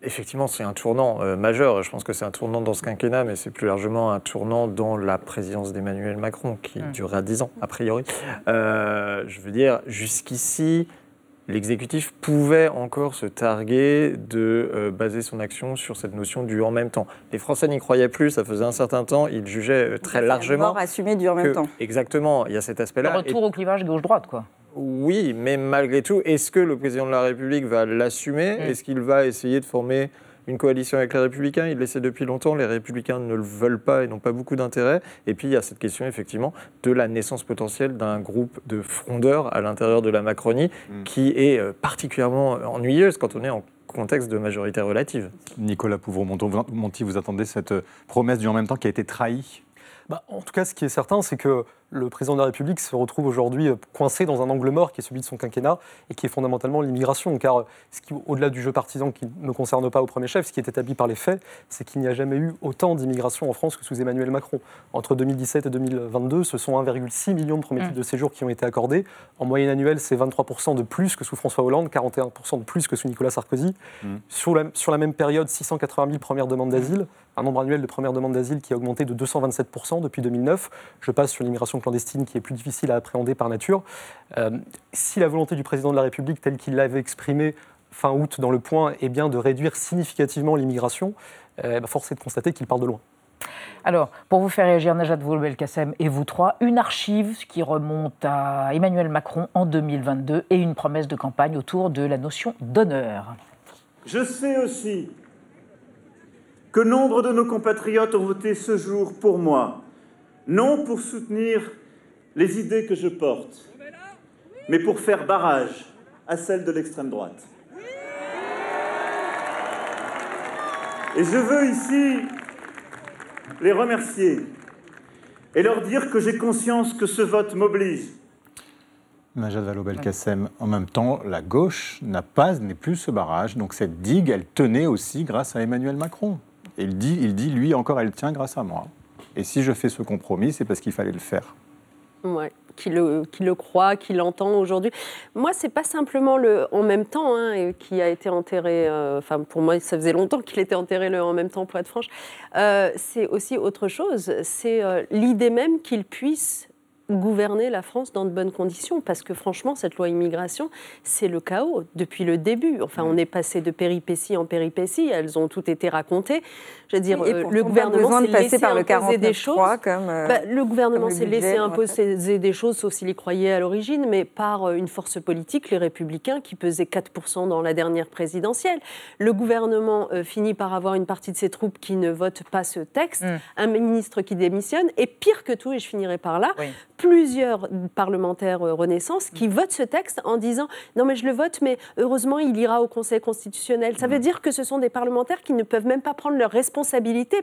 effectivement, c'est un tournant euh, majeur. Je pense que c'est un tournant dans ce quinquennat, mais c'est plus largement un tournant dans la présidence d'Emmanuel Macron, qui durera dix ans, a priori. Euh, je veux dire, jusqu'ici, l'exécutif pouvait encore se targuer de euh, baser son action sur cette notion du en même temps. Les Français n'y croyaient plus, ça faisait un certain temps, ils jugeaient très largement. assumé du en même temps. Exactement, il y a cet aspect-là. Le retour au clivage gauche-droite, quoi. Oui, mais malgré tout, est-ce que le président de la République va l'assumer? Mm. Est-ce qu'il va essayer de former une coalition avec les Républicains? Il l'essaie depuis longtemps. Les Républicains ne le veulent pas et n'ont pas beaucoup d'intérêt. Et puis, il y a cette question, effectivement, de la naissance potentielle d'un groupe de frondeurs à l'intérieur de la Macronie mm. qui est euh, particulièrement ennuyeuse quand on est en contexte de majorité relative. Nicolas Pouvreau-Monti, vous attendez cette promesse du en même temps qui a été trahie? Bah, En tout cas, ce qui est certain, c'est que le président de la République se retrouve aujourd'hui euh, coincé dans un angle mort qui est celui de son quinquennat et qui est fondamentalement l'immigration. Car au-delà du jeu partisan qui ne me concerne pas au premier chef, ce qui est établi par les faits, c'est qu'il n'y a jamais eu autant d'immigration en France que sous Emmanuel Macron. Entre 2017 et 2022, ce sont 1,6 million de premiers mmh. titres de séjour qui ont été accordés. En moyenne annuelle, c'est 23% de plus que sous François Hollande, 41% de plus que sous Nicolas Sarkozy. Mmh. Sur, la, sur, la, même période, 680 000 premières demandes d'asile, un nombre annuel de premières demandes d'asile qui a augmenté de 227% depuis 2009. Je passe sur l'immigration l'immigration clandestine qui est plus difficile à appréhender par nature. si la volonté du président de la République, telle qu'il l'avait exprimée fin août dans le point, est bien de réduire significativement l'immigration, bah, force est de constater qu'il part de loin. Alors, pour vous faire réagir, Najat Vallaud-Belkacem et vous trois, une archive qui remonte à Emmanuel Macron en 2022 et une promesse de campagne autour de la notion d'honneur. Je sais aussi que nombre de nos compatriotes ont voté ce jour pour moi, non pour soutenir les idées que je porte, mais pour faire barrage à celles de l'extrême droite. Et je veux ici les remercier et leur dire que j'ai conscience que ce vote m'oblige. Majad Vallaud-Belkacem, en même temps, la gauche n'a pas, n'est plus ce barrage. Donc cette digue, elle tenait aussi grâce à Emmanuel Macron. Il il dit, lui encore, elle tient grâce à moi. Et si je fais ce compromis, c'est parce qu'il fallait le faire. Ouais, qui le, qui le croit, qui l'entend aujourd'hui. Moi, c'est pas simplement le en même temps hein, qui a été enterré. Euh, enfin, pour moi, ça faisait longtemps qu'il était enterré le en même temps, pour être franche. Euh, c'est aussi autre chose. C'est euh, l'idée même qu'il puisse gouverner la France dans de bonnes conditions, parce que franchement, cette loi immigration, c'est le chaos depuis le début. Enfin, on est passé de péripéties en péripéties, elles ont toutes été racontées. Je veux dire, euh, le gouvernement s'est laissé par le des choses. Comme, euh, bah, le gouvernement s'est laissé imposer des choses, sauf s'il y croyait à l'origine, mais par euh, une force politique, les Républicains, qui pesaient 4% dans la dernière présidentielle. Le gouvernement finit par avoir une partie de ses troupes qui ne votent pas ce texte, mm. un ministre qui démissionne, et pire que tout, et je finirai par là, plusieurs parlementaires euh, Renaissance qui votent ce texte en disant non mais je le vote mais heureusement il ira au Conseil constitutionnel. Ça veut dire que ce sont des parlementaires qui ne peuvent même pas prendre leurs responsabilités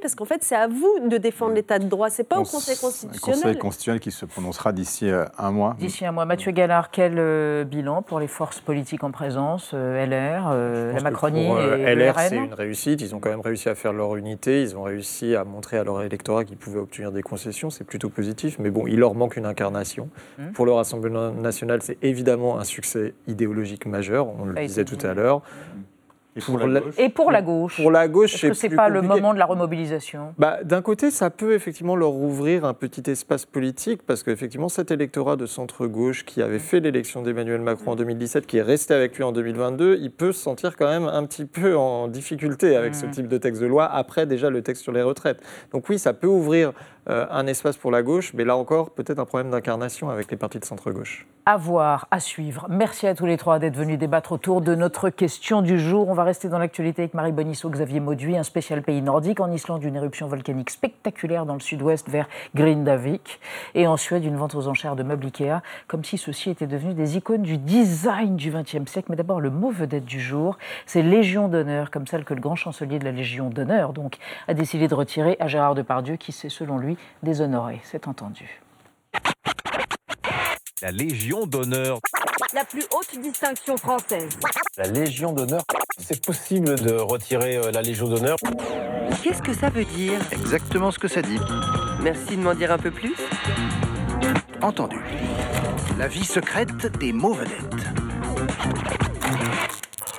parce qu'en fait c'est à vous de défendre l'état de droit, c'est pas au Conseil constitutionnel. Le Conseil constitutionnel qui se prononcera d'ici euh, un mois. D'ici un mois. Mathieu Gallard, quel euh, bilan pour les forces politiques en présence, LR, la Macronie et LR, c'est une réussite. Ils ont quand même réussi à faire leur unité. Ils ont réussi à montrer à leur électorat qu'ils pouvaient obtenir des concessions. C'est plutôt positif. Mais bon, il leur manque une incarnation. Mmh. Pour le Rassemblement national, c'est évidemment un succès idéologique majeur, on le disait tout à l'heure. Et pour, la, et pour la gauche Pour la gauche, Est-ce que c'est pas le moment de la remobilisation? Bah, D'un côté, ça peut effectivement leur ouvrir un petit espace politique, parce qu'effectivement, cet électorat de centre-gauche qui avait fait l'élection d'Emmanuel Macron en 2017, qui est resté avec lui en 2022, il peut se sentir quand même un petit peu en difficulté avec ce mmh. type de texte de loi, après déjà le texte sur les retraites. Donc oui, ça peut ouvrir euh, un espace pour la gauche, mais là encore, peut-être un problème d'incarnation avec les partis de centre-gauche. À voir, à suivre. Merci à tous les trois d'être venus débattre autour de notre question du jour. On va rester dans l'actualité avec Marie Bonisso, Xavier Mauduit, un spécial pays nordique. En Islande, une éruption volcanique spectaculaire dans le sud-ouest vers Grindavik. Et en Suède, une vente aux enchères de meubles Ikea, comme si ceux-ci étaient devenus des icônes du design du XXe siècle. Mais d'abord, le mot vedette du jour, c'est Légion d'honneur, comme celle que le grand chancelier de la Légion d'honneur donc, a décidé de retirer à Gérard Depardieu, qui s'est, selon lui, déshonoré. C'est entendu. La Légion d'honneur. La plus haute distinction française. La Légion d'honneur. C'est possible de retirer euh, la Légion d'honneur. Qu'est-ce que ça veut dire? Exactement ce que ça dit. Merci de m'en dire un peu plus. Entendu. La vie secrète des mots vedettes.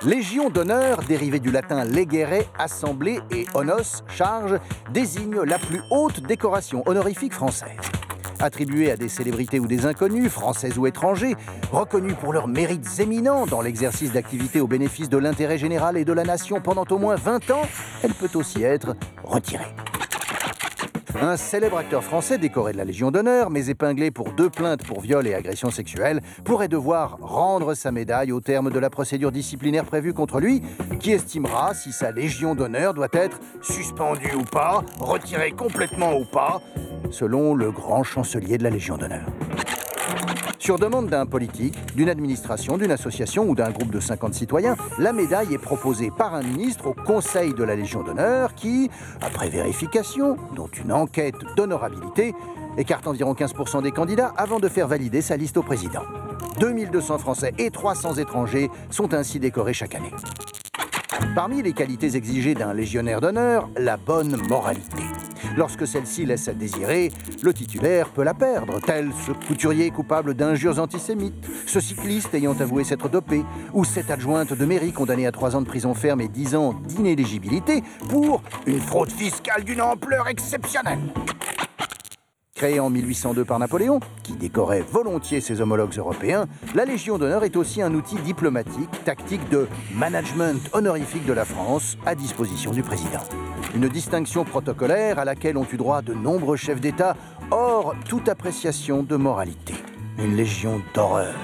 Légion d'honneur, dérivé du latin legere, assemblée, et honos, charge, désigne la plus haute décoration honorifique française. Attribuée à des célébrités ou des inconnus, français ou étrangers, reconnus pour leurs mérites éminents dans l'exercice d'activités au bénéfice de l'intérêt général et de la nation pendant au moins 20 ans, elle peut aussi être retirée. Un célèbre acteur français décoré de la Légion d'honneur, mais épinglé pour deux plaintes pour viol et agression sexuelle, pourrait devoir rendre sa médaille au terme de la procédure disciplinaire prévue contre lui, qui estimera si sa Légion d'honneur doit être suspendue ou pas, retirée complètement ou pas, selon le grand chancelier de la Légion d'honneur. Sur demande d'un politique, d'une administration, d'une association ou d'un groupe de 50 citoyens, la médaille est proposée par un ministre au Conseil de la Légion d'honneur qui, après vérification, dont une enquête d'honorabilité, écarte environ 15% des candidats avant de faire valider sa liste au président. 2200 Français et 300 étrangers sont ainsi décorés chaque année. Parmi les qualités exigées d'un légionnaire d'honneur, la bonne moralité. Lorsque celle-ci laisse à désirer, le titulaire peut la perdre, tel ce couturier coupable d'injures antisémites, ce cycliste ayant avoué s'être dopé, ou cette adjointe de mairie condamnée à trois ans de prison ferme et dix ans d'inéligibilité pour une fraude fiscale d'une ampleur exceptionnelle. Créée en 1802 par Napoléon, qui décorait volontiers ses homologues européens, la Légion d'honneur est aussi un outil diplomatique, tactique de management honorifique de la France à disposition du président. Une distinction protocolaire à laquelle ont eu droit de nombreux chefs d'État, hors toute appréciation de moralité. Une légion d'horreur.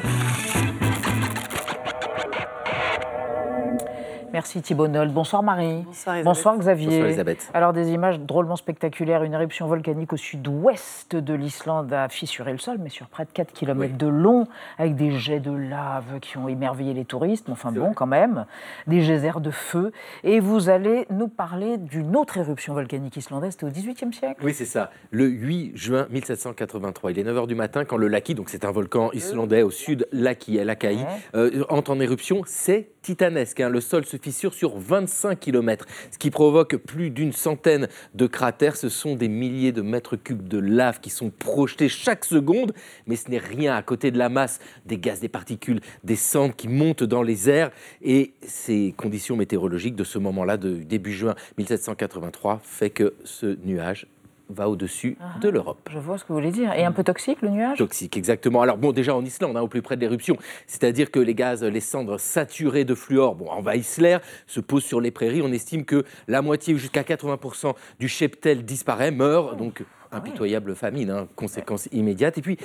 Merci Thibault Noll. Bonsoir Marie. Bonsoir, Elisabeth. Bonsoir Xavier. Bonsoir, Elisabeth. Alors des images drôlement spectaculaires. Une éruption volcanique au sud-ouest de l'Islande a fissuré le sol, mais sur près de 4 km de long, avec des jets de lave qui ont émerveillé les touristes. Mais enfin bon, quand même. Des geysers de feu. Et vous allez nous parler d'une autre éruption volcanique islandaise. C'était au XVIIIe siècle Oui, c'est ça. Le 8 juin 1783. Il est 9h du matin quand le Laki, donc c'est un volcan islandais au sud, Laki, Lakaï, euh, entre en éruption. C'est titanesque. hein. Le sol se fissure sur 25 km, ce qui provoque plus d'une centaine de cratères. Ce sont des milliers de mètres cubes de lave qui sont projetés chaque seconde, mais ce n'est rien à côté de la masse des gaz, des particules, des cendres qui montent dans les airs. Et ces conditions météorologiques de ce moment-là, de début juin 1783, fait que ce nuage va au-dessus de l'Europe. Je vois ce que vous voulez dire. Et un peu toxique le nuage? Toxique, exactement. Alors bon, déjà en Islande, hein, au plus près de l'éruption, c'est-à-dire que les gaz, les cendres saturées de fluor, bon, envahissent l'air, se posent sur les prairies. On estime que la moitié ou jusqu'à 80% du cheptel disparaît, meurt, donc impitoyable famine, hein, conséquence immédiate. Et puis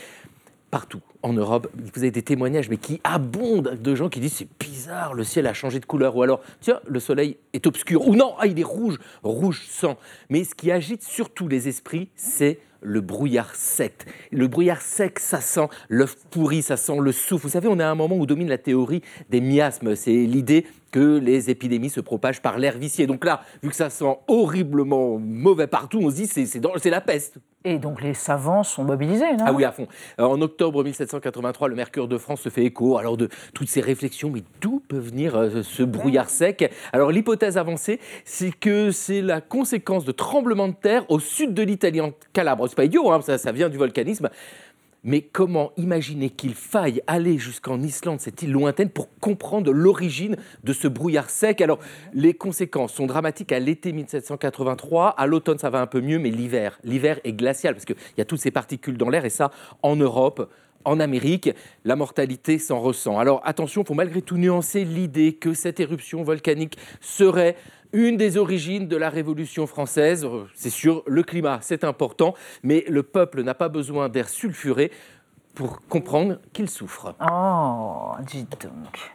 partout en Europe, vous avez des témoignages, mais qui abondent de gens qui disent c'est bizarre, le ciel a changé de couleur, ou alors tiens, le soleil est obscur, ou non, ah, il est rouge, rouge sang. Mais ce qui agite surtout les esprits, c'est le brouillard sec. Le brouillard sec, ça sent l'œuf pourri, ça sent le souffle. Vous savez, on est à un moment où domine la théorie des miasmes. C'est l'idée que les épidémies se propagent par l'air vicié. Donc là, vu que ça sent horriblement mauvais partout, on se dit c'est c'est dans- c'est la peste. Et donc les savants sont mobilisés, non? Ah oui, à fond. Alors, en octobre 1783, le Mercure de France se fait écho alors de toutes ces réflexions, mais d'où peut venir euh, ce brouillard sec? Alors l'hypothèse avancée, c'est que c'est la conséquence de tremblements de terre au sud de l'Italie, en Calabre. C'est pas idiot, hein, ça, ça vient du volcanisme. Mais comment imaginer qu'il faille aller jusqu'en Islande, cette île lointaine, pour comprendre l'origine de ce brouillard sec? Alors, les conséquences sont dramatiques à l'été 1783. À l'automne, ça va un peu mieux, mais l'hiver, l'hiver est glacial parce qu'il y a toutes ces particules dans l'air et ça, en Europe, en Amérique, la mortalité s'en ressent. Alors attention, il faut malgré tout nuancer l'idée que cette éruption volcanique serait une des origines de la Révolution française. Euh, C'est sûr, le climat, c'est important, mais le peuple n'a pas besoin d'air sulfuré pour comprendre qu'il souffre. Oh, dites donc.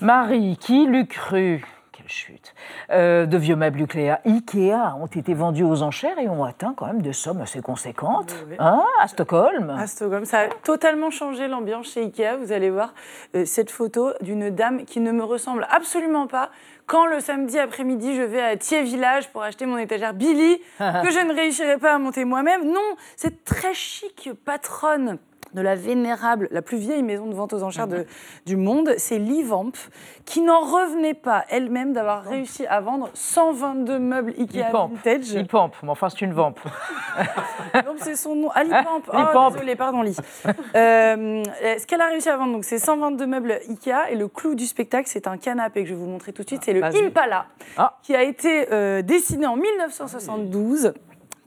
Marie, qui l'eût cru? Quelle chute. Euh, de vieux meubles Ikea, Ikea ont été vendus aux enchères et ont atteint quand même des sommes assez conséquentes. Hein, à Stockholm À Stockholm, ça a totalement changé l'ambiance chez Ikea. Vous allez voir euh, cette photo d'une dame qui ne me ressemble absolument pas. Quand le samedi après-midi, je vais à Thiers Village pour acheter mon étagère Billy, que je ne réussirai pas à monter moi-même. Non, cette très chic patronne de la vénérable, la plus vieille maison de vente aux enchères de- du monde, c'est Livamp, qui n'en revenait pas elle-même d'avoir réussi à vendre 122 meubles Ikea Lipamp. vintage. Lipamp, mais enfin c'est une vampe. C'est son nom. Ah, Lipamp. Oh, désolé, pardon, Lise. Euh, ce qu'elle a réussi à vendre, donc, c'est 122 meubles Ikea? Et le clou du spectacle, c'est un canapé que je vais vous montrer tout de suite. C'est le. Impala, qui a été euh, dessiné en 1972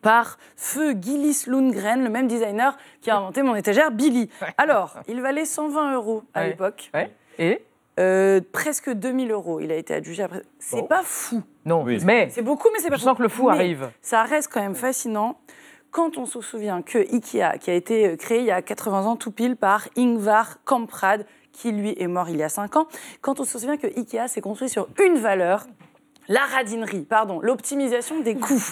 par Feu Gillis Lundgren, le même designer qui a inventé mon étagère Billy. Alors, il valait 120 euros à Ouais. l'époque. Et Euh, presque 2000 euros. Il a été adjugé après. C'est pas fou. Non, mais C'est beaucoup, mais c'est pas je sens que le fou Mais arrive. Ça reste quand même fascinant quand on se souvient que Ikea, qui a été euh, créé il y a 80 ans tout pile par Ingvar Kamprad, qui lui est mort il y a 5 ans, quand on se souvient que Ikea s'est construit sur une valeur, la radinerie, pardon, l'optimisation des coûts.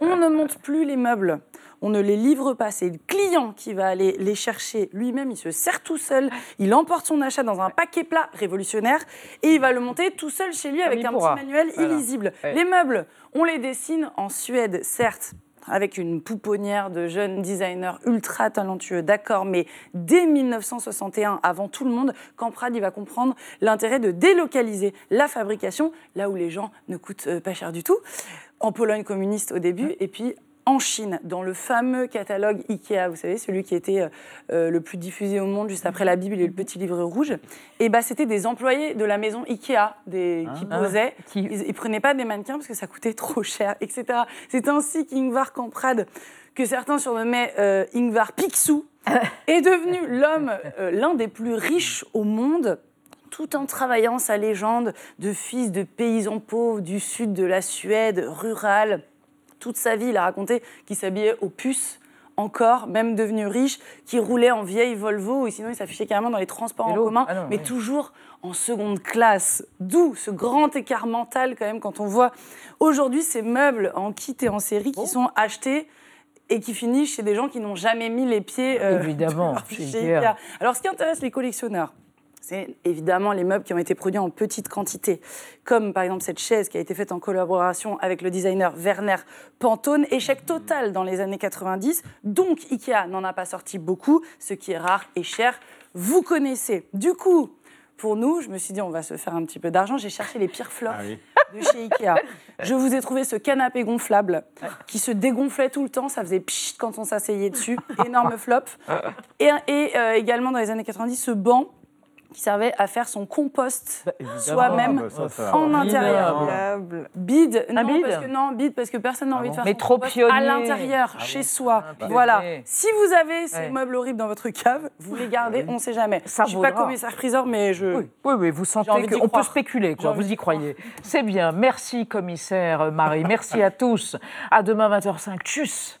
On ne monte plus les meubles. On ne les livre pas, c'est le client qui va aller les chercher lui-même, il se sert tout seul, il emporte son achat dans un paquet plat révolutionnaire et il va le monter tout seul chez lui avec un pourra. petit manuel Voilà. illisible. Ouais. Les meubles, on les dessine en Suède, certes, avec une pouponnière de jeunes designers ultra talentueux, d'accord, mais dès 1961, avant tout le monde, Camprad il va comprendre l'intérêt de délocaliser la fabrication là où les gens ne coûtent euh, pas cher du tout, en Pologne communiste au début, et puis en Chine, dans le fameux catalogue Ikea, vous savez, celui qui était euh, le plus diffusé au monde juste après la Bible et le petit livre rouge, et bah, c'était des employés de la maison Ikea des, qui Ah. posaient. Ils, ils prenaient pas des mannequins parce que ça coûtait trop cher, etc. C'est ainsi qu'Ingvar Kamprad, que certains surnommaient euh, Ingvar Picsou, est devenu l'homme, euh, l'un des plus riches au monde tout en travaillant sa légende de fils de paysans pauvres du sud de la Suède, rural. Toute sa vie, il a raconté qu'il s'habillait aux puces, encore, même devenu riche, qu'il roulait en vieille Volvo, ou sinon il s'affichait carrément dans les transports en commun, Ah non, mais oui. toujours en seconde classe. D'où ce grand écart mental, quand même, quand on voit aujourd'hui ces meubles en kit et en série Oh. qui sont achetés et qui finissent chez des gens qui n'ont jamais mis les pieds euh, Évidemment. Alors, ce qui intéresse les collectionneurs, c'est évidemment les meubles qui ont été produits en petite quantité, comme par exemple cette chaise qui a été faite en collaboration avec le designer Werner Pantone. Échec total dans les années 90, donc Ikea n'en a pas sorti beaucoup, ce qui est rare et cher. Vous connaissez. Du coup, pour nous, je me suis dit, on va se faire un petit peu d'argent. J'ai cherché les pires flops de chez Ikea. Je vous ai trouvé ce canapé gonflable qui se dégonflait tout le temps. Ça faisait pchit quand on s'asseyait dessus. Énorme flop. Et, et, euh, également dans les années 90, ce banc qui servait à faire son compost soi-même Ah, bah, en intérieur. Bide, non, bide parce que, non, bide parce que personne n'a envie de faire Mais son trop compost pionnier. à l'intérieur, Ah chez bon soi. Ah, voilà. Si vous avez ces Ouais. meubles horribles dans votre cave, vous les gardez, on ne sait jamais. Ça je suis pas vaudra. commissaire-priseur, mais je... Oui, oui, oui, vous sentez qu'on peut spéculer, quoi. Vous y croyez. C'est bien. Merci, commissaire Marie. Merci à tous. À demain, 20h05. Tchuss.